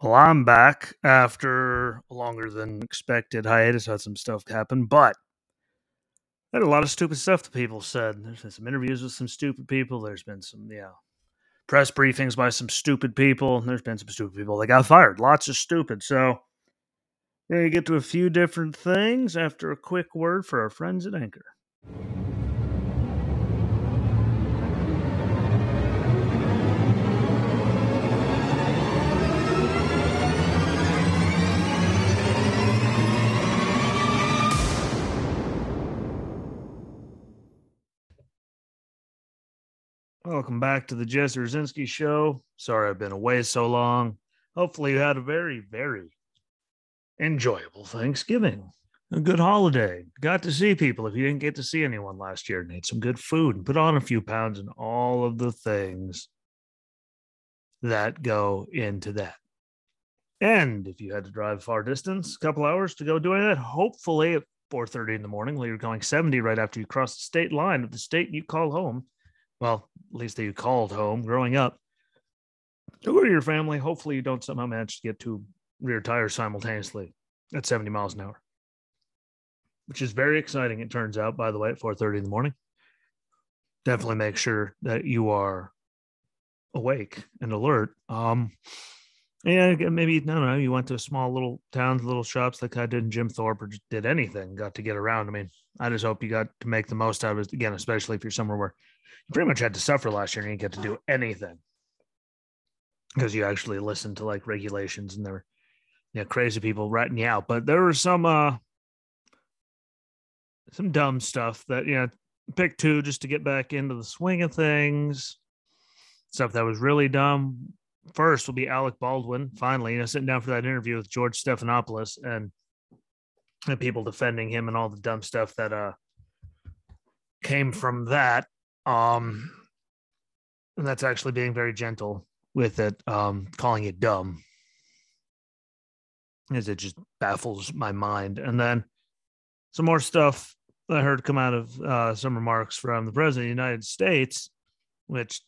Well, I'm back after a longer than expected hiatus. Had some stuff happen, but I had a lot of stupid stuff that people said. There's been some interviews with some stupid people. There's been some, yeah, press briefings by some stupid people. There's been some stupid people that got fired. Lots of stupid. So going to get to a few different things after a quick word for our friends at Anchor. Welcome back to the Jesse Rucinski Show. Sorry I've been away so long. Hopefully, you had a very, very enjoyable Thanksgiving, a good holiday. Got to see people if you didn't get to see anyone last year and ate some good food and put on a few pounds and all of the things that go into that. And if you had to drive far distance, a couple hours to go doing that, hopefully at 4:30 in the morning, you're going 70 right after you cross the state line of the state you call home well, at least that you called home growing up, Who are your family. Hopefully, you don't somehow manage to get two rear tires simultaneously at 70 miles an hour, which is very exciting. It turns out, by the way, at 4:30 in the morning. Definitely make sure that you are awake and alert. Um, yeah, maybe no, no. You went to a small little towns, little shops like I did in Jim Thorpe, or did anything, got to get around. I mean, I just hope you got to make the most out of it again, especially if you're somewhere where you pretty much had to suffer last year and you didn't get to do anything because you actually listened to like regulations and there were you know, crazy people ratting you out. But there was some uh some dumb stuff that you know pick two just to get back into the swing of things. Stuff that was really dumb. First will be Alec Baldwin. Finally, you know, sitting down for that interview with George Stephanopoulos and, the people defending him and all the dumb stuff that uh came from that. Um, and that's actually being very gentle with it, um, calling it dumb, as it just baffles my mind. And then some more stuff I heard come out of uh, some remarks from the president of the United States, which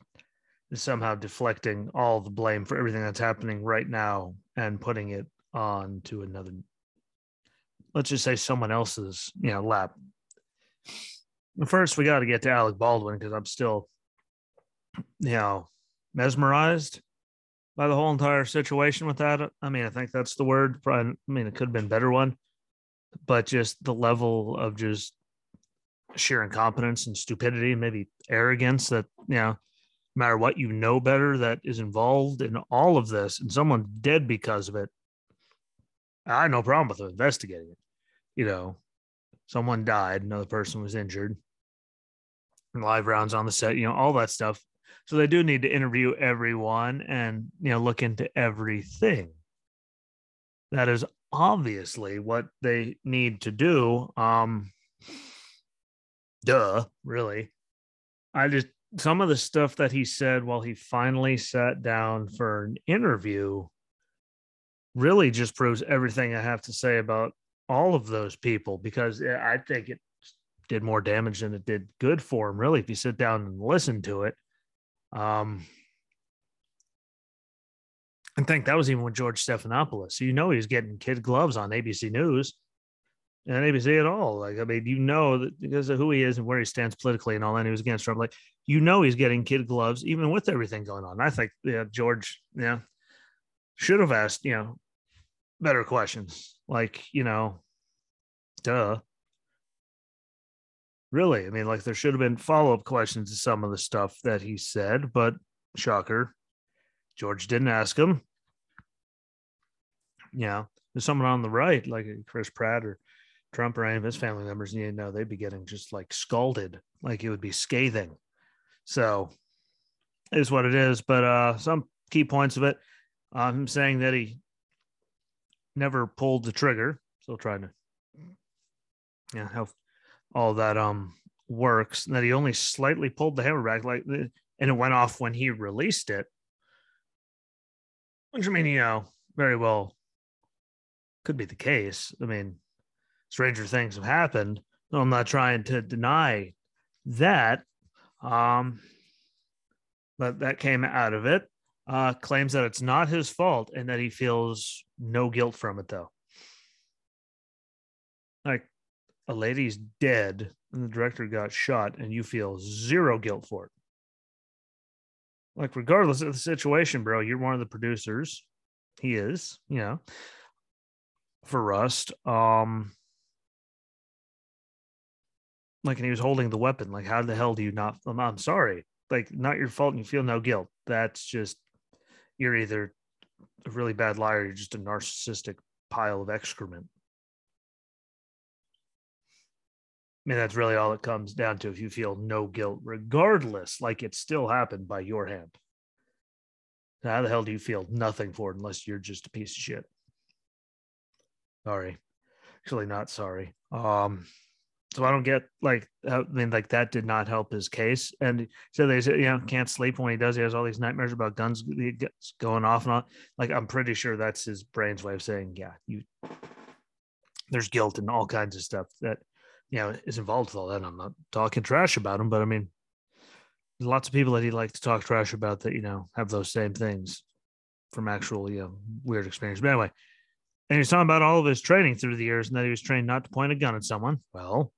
is somehow deflecting all the blame for everything that's happening right now and putting it on to another, let's just say someone else's, you know, lap. First, we got to get to Alec Baldwin because I'm still, you know, mesmerized by the whole entire situation with that. I mean, I think that's the word. I mean, it could have been better one, but just the level of just sheer incompetence and stupidity, and maybe arrogance that, you know, no matter what you know better that is involved in all of this and someone's dead because of it. I had no problem with investigating it. You know, someone died, another person was injured live rounds on the set, you know, all that stuff. So they do need to interview everyone and, you know, look into everything. That is obviously what they need to do. Um, duh, really. I just, some of the stuff that he said while he finally sat down for an interview really just proves everything I have to say about all of those people because I think it did more damage than it did good for him, really, if you sit down and listen to it. Um, I think that was even with George Stephanopoulos. You know he's getting kid gloves on ABC News and ABC at all. Like, I mean, you know that because of who he is and where he stands politically and all that, he was against Trump. Like, you know, he's getting kid gloves even with everything going on. I think, yeah, George, yeah, should have asked, you know, better questions. Like, you know, duh. Really, I mean, like there should have been follow up questions to some of the stuff that he said, but shocker, George didn't ask him. Yeah, there's someone on the right, like Chris Pratt or Trump or any of his family members, you know, they'd be getting just like scalded, like it would be scathing. So is what it is. But uh some key points of it, uh, him saying that he never pulled the trigger. Still trying to, yeah, how all that um works and that he only slightly pulled the hammer back like and it went off when he released it which i mean you know very well could be the case i mean stranger things have happened i'm not trying to deny that um but that came out of it uh, claims that it's not his fault and that he feels no guilt from it, though. Like a lady's dead and the director got shot, and you feel zero guilt for it. Like, regardless of the situation, bro, you're one of the producers. He is, you know, for Rust. Um, like, and he was holding the weapon. Like, how the hell do you not? I'm, I'm sorry. Like, not your fault, and you feel no guilt. That's just you're either a really bad liar, you're just a narcissistic pile of excrement. I mean, that's really all it comes down to. If you feel no guilt, regardless, like it still happened by your hand. How the hell do you feel nothing for it unless you're just a piece of shit? Sorry. Actually, not sorry. Um, so I don't get like I mean like that did not help his case. And so they said you know can't sleep when he does. He has all these nightmares about guns going off and on. Like I'm pretty sure that's his brain's way of saying yeah you. There's guilt and all kinds of stuff that you know is involved with all that. I'm not talking trash about him, but I mean lots of people that he likes to talk trash about that you know have those same things from actual you know weird experience. But anyway. And he's talking about all of his training through the years and that he was trained not to point a gun at someone. Well,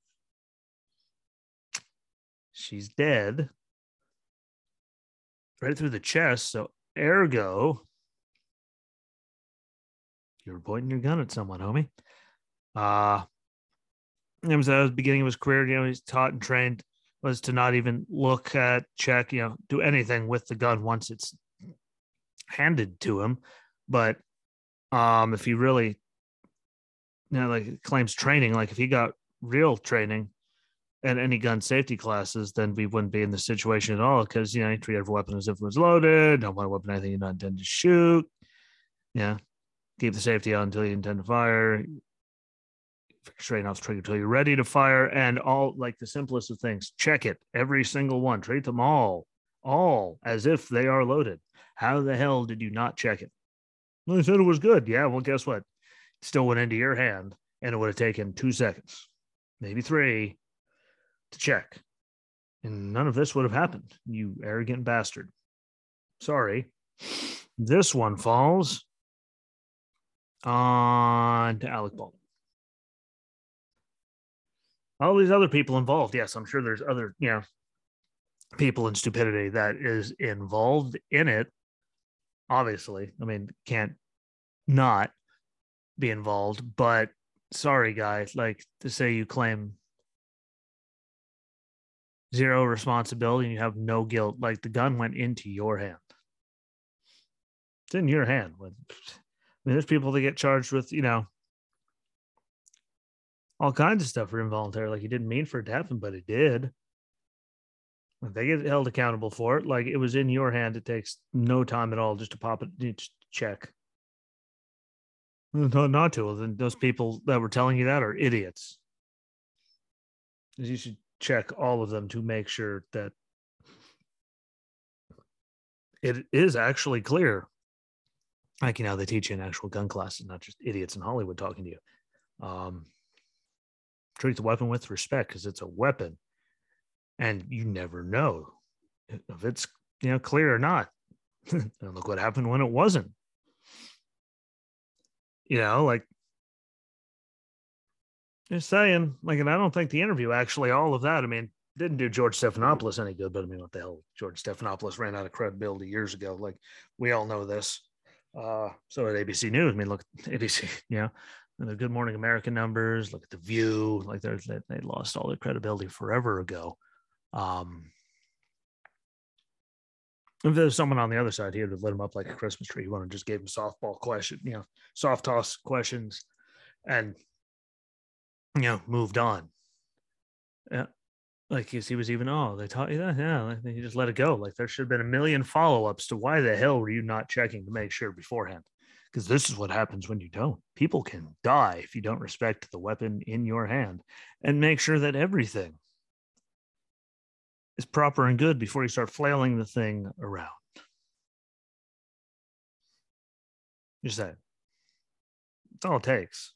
she's dead right through the chest. So, ergo, you were pointing your gun at someone, homie. Uh, it was at the beginning of his career, you know, he's taught and trained was to not even look at, check, you know, do anything with the gun once it's handed to him. But um, if he really, you know, like claims training, like if he got real training, and any gun safety classes, then we wouldn't be in this situation at all because you know you treat every weapon as if it was loaded. Don't want to weapon anything you're not intended to shoot. Yeah, keep the safety on until you intend to fire. Straighten off trigger until you're ready to fire, and all like the simplest of things. Check it every single one. Treat them all, all as if they are loaded. How the hell did you not check it? Well, they said it was good. Yeah, well, guess what? It still went into your hand, and it would have taken two seconds, maybe three, to check. And none of this would have happened, you arrogant bastard. Sorry. This one falls on to Alec Baldwin. All these other people involved. Yes, I'm sure there's other, you know, people in stupidity that is involved in it. Obviously, I mean, can't not be involved, but sorry, guys, like to say you claim zero responsibility and you have no guilt. Like the gun went into your hand. It's in your hand. I mean, there's people that get charged with, you know, all kinds of stuff for involuntary. Like you didn't mean for it to happen, but it did. They get held accountable for it. Like it was in your hand. It takes no time at all just to pop it, just check. No, not to. Then those people that were telling you that are idiots. You should check all of them to make sure that it is actually clear. Like, you know, they teach you in actual gun classes, not just idiots in Hollywood talking to you. Um, treat the weapon with respect because it's a weapon and you never know if it's, you know, clear or not. and look what happened when it wasn't. You know, like just saying, like, and I don't think the interview actually all of that. I mean, didn't do George Stephanopoulos any good, but I mean, what the hell? George Stephanopoulos ran out of credibility years ago. Like, we all know this. Uh, so at ABC News, I mean, look, ABC, you know, the Good Morning American numbers, look at the View, like they're, they, lost all their credibility forever ago. Um, if there's someone on the other side, he would have lit him up like a Christmas tree. He would have just gave him softball question, you know, soft toss questions, and you know, moved on. Yeah. Like he was even, oh, they taught you that? Yeah. You just let it go. Like there should have been a million follow ups to why the hell were you not checking to make sure beforehand? Because this is what happens when you don't. People can die if you don't respect the weapon in your hand and make sure that everything is proper and good before you start flailing the thing around. Just that. It's all it takes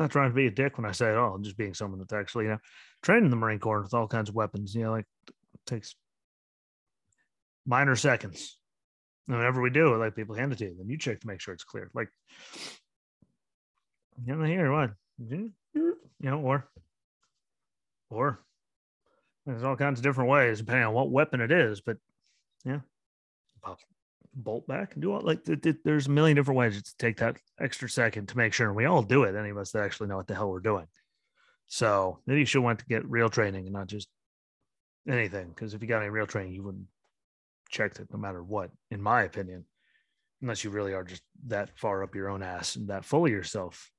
not trying to be a dick when I say it all. Just being someone that's actually, you know, trained in the Marine Corps with all kinds of weapons. You know, like takes minor seconds. And whenever we do, like people hand it to you, then you check to make sure it's clear. Like, you know, here, what? You know, or, or there's all kinds of different ways depending on what weapon it is. But yeah, pop bolt back and do all like th- th- there's a million different ways to take that extra second to make sure. And we all do it. Any of us that actually know what the hell we're doing. So maybe you should want to get real training and not just anything. Because if you got any real training, you wouldn't check it no matter what, in my opinion, unless you really are just that far up your own ass and that full of yourself.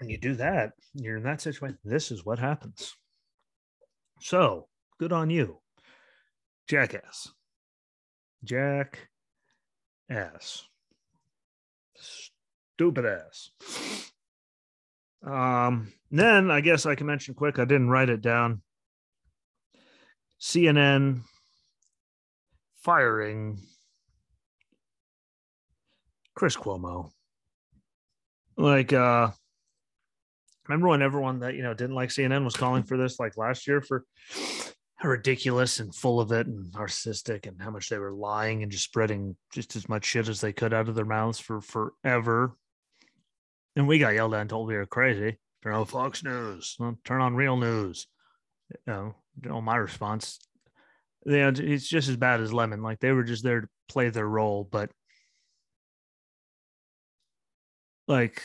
When you do that, you're in that situation. This is what happens. So good on you, jackass. Jack ass. Stupid ass. Um, then I guess I can mention quick. I didn't write it down. CNN firing Chris Cuomo. Like, uh, remember when everyone that you know didn't like CNN was calling for this, like last year, for how ridiculous and full of it and narcissistic, and how much they were lying and just spreading just as much shit as they could out of their mouths for forever. And we got yelled at and told we were crazy. Turn on Fox News. Turn on real news. You know, you know my response. Yeah, it's just as bad as Lemon. Like they were just there to play their role, but like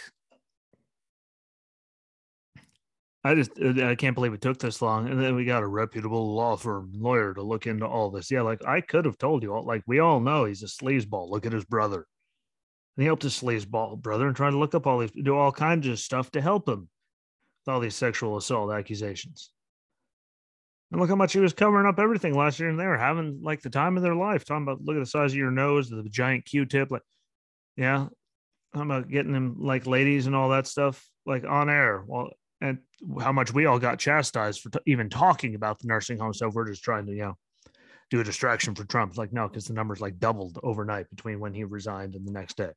I just I can't believe it took this long. And then we got a reputable law firm lawyer to look into all this. Yeah, like I could have told you all, like we all know he's a sleazeball. Look at his brother. And he helped his sleazeball brother and trying to look up all these do all kinds of stuff to help him with all these sexual assault accusations. And look how much he was covering up everything last year, and they were having like the time of their life. Talking about look at the size of your nose, the giant Q-tip, like yeah, I'm about getting them like ladies and all that stuff like on air. Well, and how much we all got chastised for t- even talking about the nursing home stuff. We're just trying to you know do a distraction for Trump. Like no, because the numbers like doubled overnight between when he resigned and the next day.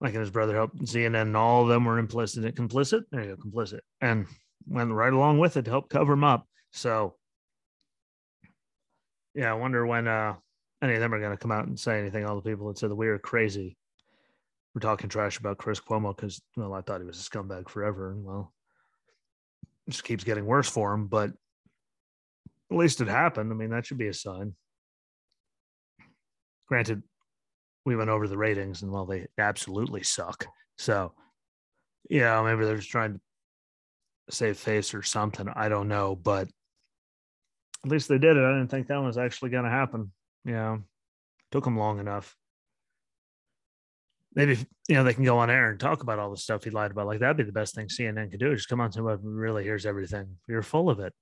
Like and his brother helped CNN, and all of them were implicit, and complicit. There you go, complicit, and went right along with it to help cover him up. So, yeah, I wonder when uh, any of them are going to come out and say anything. All the people that said that we are crazy, we're talking trash about Chris Cuomo because well, I thought he was a scumbag forever, and well, it just keeps getting worse for him. But at least it happened. I mean, that should be a sign. Granted, we went over the ratings, and well, they absolutely suck. So, yeah, maybe they're just trying to save face or something. I don't know, but at least they did it. I didn't think that was actually going to happen. Yeah, took them long enough. Maybe you know they can go on air and talk about all the stuff he lied about. Like that'd be the best thing CNN could do. Just come on to what really hears everything. You're full of it,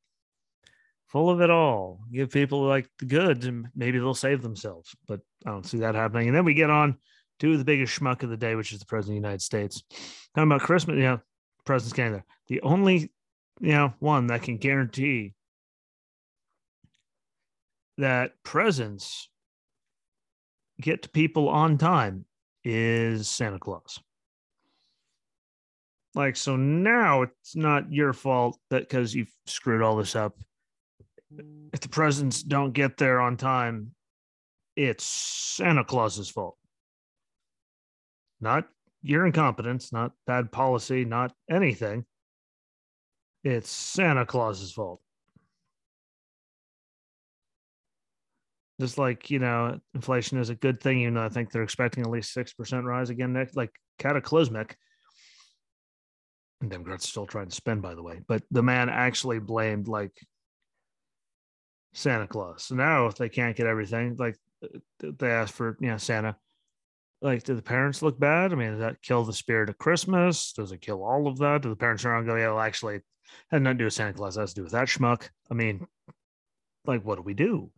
full of it all. Give people like the goods, and maybe they'll save themselves. But I don't see that happening. And then we get on to the biggest schmuck of the day, which is the president of the United States. Talking about Christmas, you know, president's getting there. The only you know one that can guarantee that presents get to people on time is Santa Claus. Like, so now it's not your fault that because you've screwed all this up. If the presents don't get there on time, it's Santa Claus's fault. Not your incompetence, not bad policy, not anything. It's Santa Claus's fault. Just like you know inflation is a good thing even though i think they're expecting at least 6% rise again next like cataclysmic. And democrats still trying to spend by the way but the man actually blamed like santa claus. So now if they can't get everything like uh, they ask for you know santa like do the parents look bad? I mean does that kill the spirit of christmas? Does it kill all of that? Do the parents around go yeah well actually had nothing to do with santa claus. That has to do with that schmuck. I mean like what do we do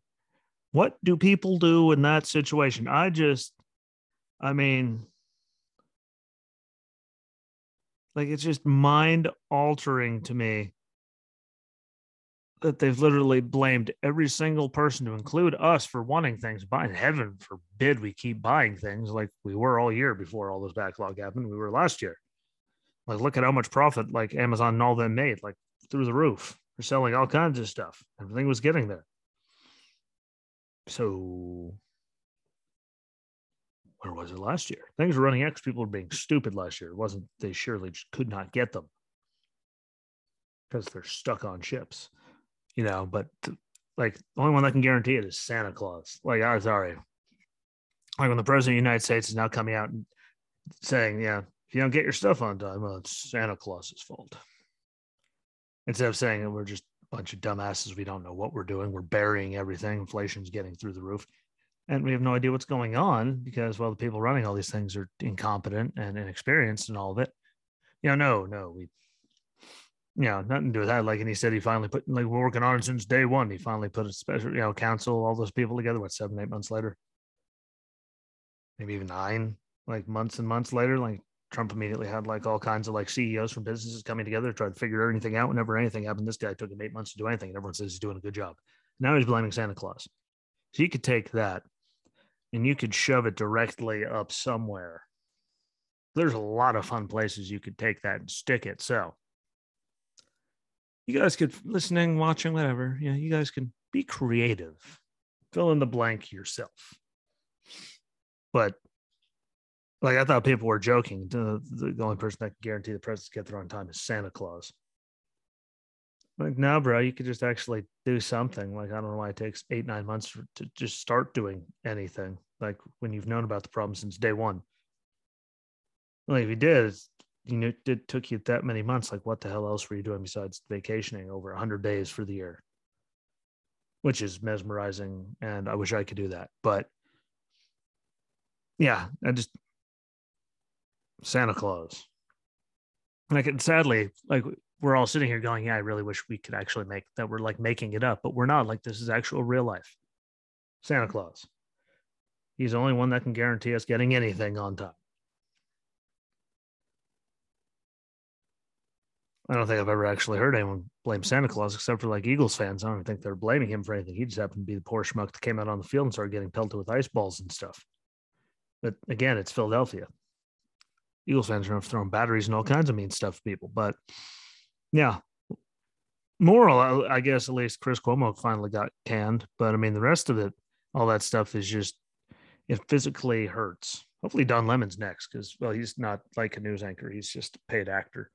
what do people do in that situation? I just, I mean, like it's just mind altering to me that they've literally blamed every single person to include us for wanting things. By heaven forbid we keep buying things like we were all year before all this backlog happened. We were last year. Like, look at how much profit like Amazon and all them made, like through the roof. They're selling all kinds of stuff. Everything was getting there So where was it last year? Things were running X. people were being stupid last year. It wasn't they surely could not get them because they're stuck on ships, you know. But like the only one that can guarantee it is Santa Claus. Like I'm sorry, like when the president of the United States is now coming out and saying, "Yeah, if you don't get your stuff on time, well, it's Santa Claus's fault." Instead of saying we're just bunch of dumbasses, we don't know what we're doing, we're burying everything, inflation's getting through the roof and we have no idea what's going on because well the people running all these things are incompetent and inexperienced and all of it. You know no no we you know nothing to do with that. Like and he said he finally put like we're working on it since day one. He finally put a special you know council all those people together what seven eight months later? Maybe even nine like months and months later like trump immediately had like all kinds of like ceos from businesses coming together to try to figure anything out whenever anything happened this guy took him eight months to do anything and everyone says he's doing a good job now he's blaming santa claus so you could take that and you could shove it directly up somewhere. There's a lot of fun places you could take that and stick it. So you guys could listening, watching, whatever. Yeah, you guys can be creative. Fill in the blank yourself. But like I thought people were joking. The, the only person that can guarantee the presents get there on time is Santa Claus. Like, no, bro, you could just actually do something. Like, I don't know why it takes eight, nine months to just start doing anything. Like, when you've known about the problem since day one. Like, if you did, you know, it took you that many months. Like, what the hell else were you doing besides vacationing over 100 days for the year? Which is mesmerizing. And I wish I could do that. But yeah, I just, Santa Claus. Like, and sadly, like we're all sitting here going, yeah, I really wish we could actually make that. We're like making it up, but we're not. Like this is actual real life. Santa Claus. He's the only one that can guarantee us getting anything on time. I don't think I've ever actually heard anyone blame Santa Claus except for like Eagles fans. I don't think they're blaming him for anything. He just happened to be the poor schmuck that came out on the field and started getting pelted with ice balls and stuff. But again, it's Philadelphia. Eagles fans are throwing batteries and all kinds of mean stuff to people. But yeah. Moral, I guess at least Chris Cuomo finally got canned, but I mean the rest of it, all that stuff is just it physically hurts. Hopefully Don Lemon's next because well he's not like a news anchor; he's just a paid actor,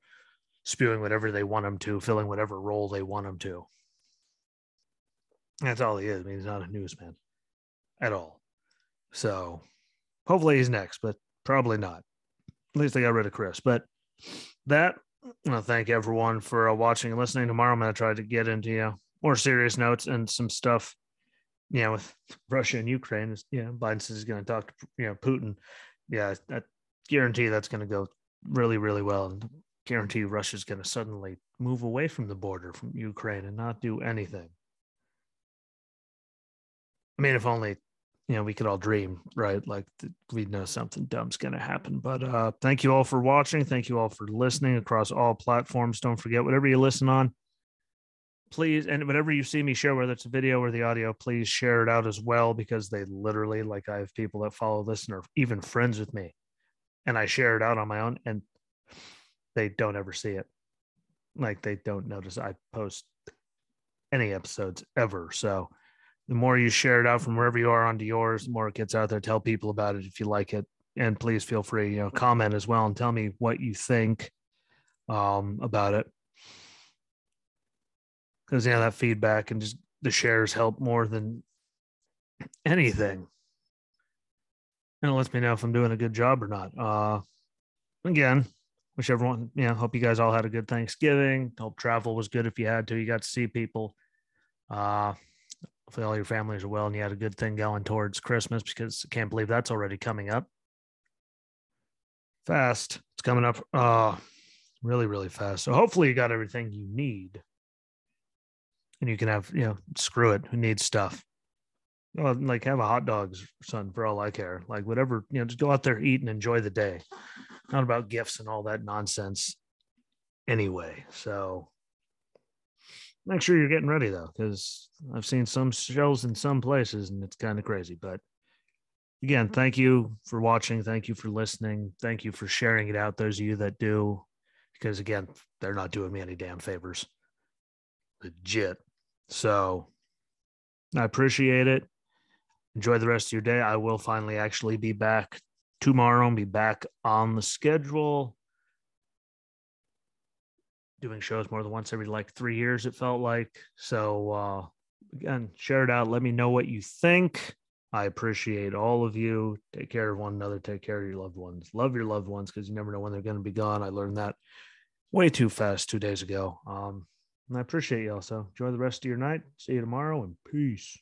spewing whatever they want him to, filling whatever role they want him to. That's all he is. I mean, he's not a newsman at all. So hopefully he's next, but probably not. At least they got rid of Chris. But that I want to thank everyone for uh, watching and listening. Tomorrow, I'm going to try to get into you know, more serious notes and some stuff. You know, with Russia and Ukraine, yeah, Biden says he's going to talk to you know Putin. Yeah, I guarantee that's going to go really, really well, and guarantee Russia's going to suddenly move away from the border from Ukraine and not do anything. I mean, if only you know we could all dream right? Like we know something dumb's going to happen. But uh thank you all for watching. Thank you all for listening across all platforms. Don't forget whatever you listen on please and whatever you see me share whether it's a video or the audio please share it out as well because they literally like i have people that follow this and are even friends with me and i share it out on my own and they don't ever see it. Like they don't notice i post any episodes ever. So the more you share it out from wherever you are onto yours, the more it gets out there. Tell people about it if you like it, and please feel free, you know, comment as well and tell me what you think um, about it. Because yeah, that feedback and just the shares help more than anything, and it lets me know if I'm doing a good job or not. Uh, again, wish everyone, you know, hope you guys all had a good Thanksgiving. Hope travel was good if you had to. You got to see people. Uh, hopefully all your families are well and you had a good thing going towards Christmas because I can't believe that's already coming up. Fast. It's coming up uh really, really fast. So hopefully you got everything you need. And you can have, you know, screw it. Who needs stuff? Well, like have a hot dogs son for all I care. Like whatever, you know, just go out there, eat and enjoy the day. Not about gifts and all that nonsense anyway. So make sure you're getting ready though, because I've seen some shows in some places and it's kind of crazy. But again, mm-hmm. thank you for watching. Thank you for listening. Thank you for sharing it out. Those of you that do, because again, they're not doing me any damn favors. Legit. So I appreciate it. enjoy the rest of your day. I will finally actually be back tomorrow and be back on the schedule. Doing shows more than once every like three years, it felt like. So, uh, again, share it out. Let me know what you think. I appreciate all of you. Take care of one another. Take care of your loved ones. Love your loved ones because you never know when they're going to be gone. I learned that way too fast two days ago. Um, and I appreciate y'all. So enjoy the rest of your night. See you tomorrow and peace.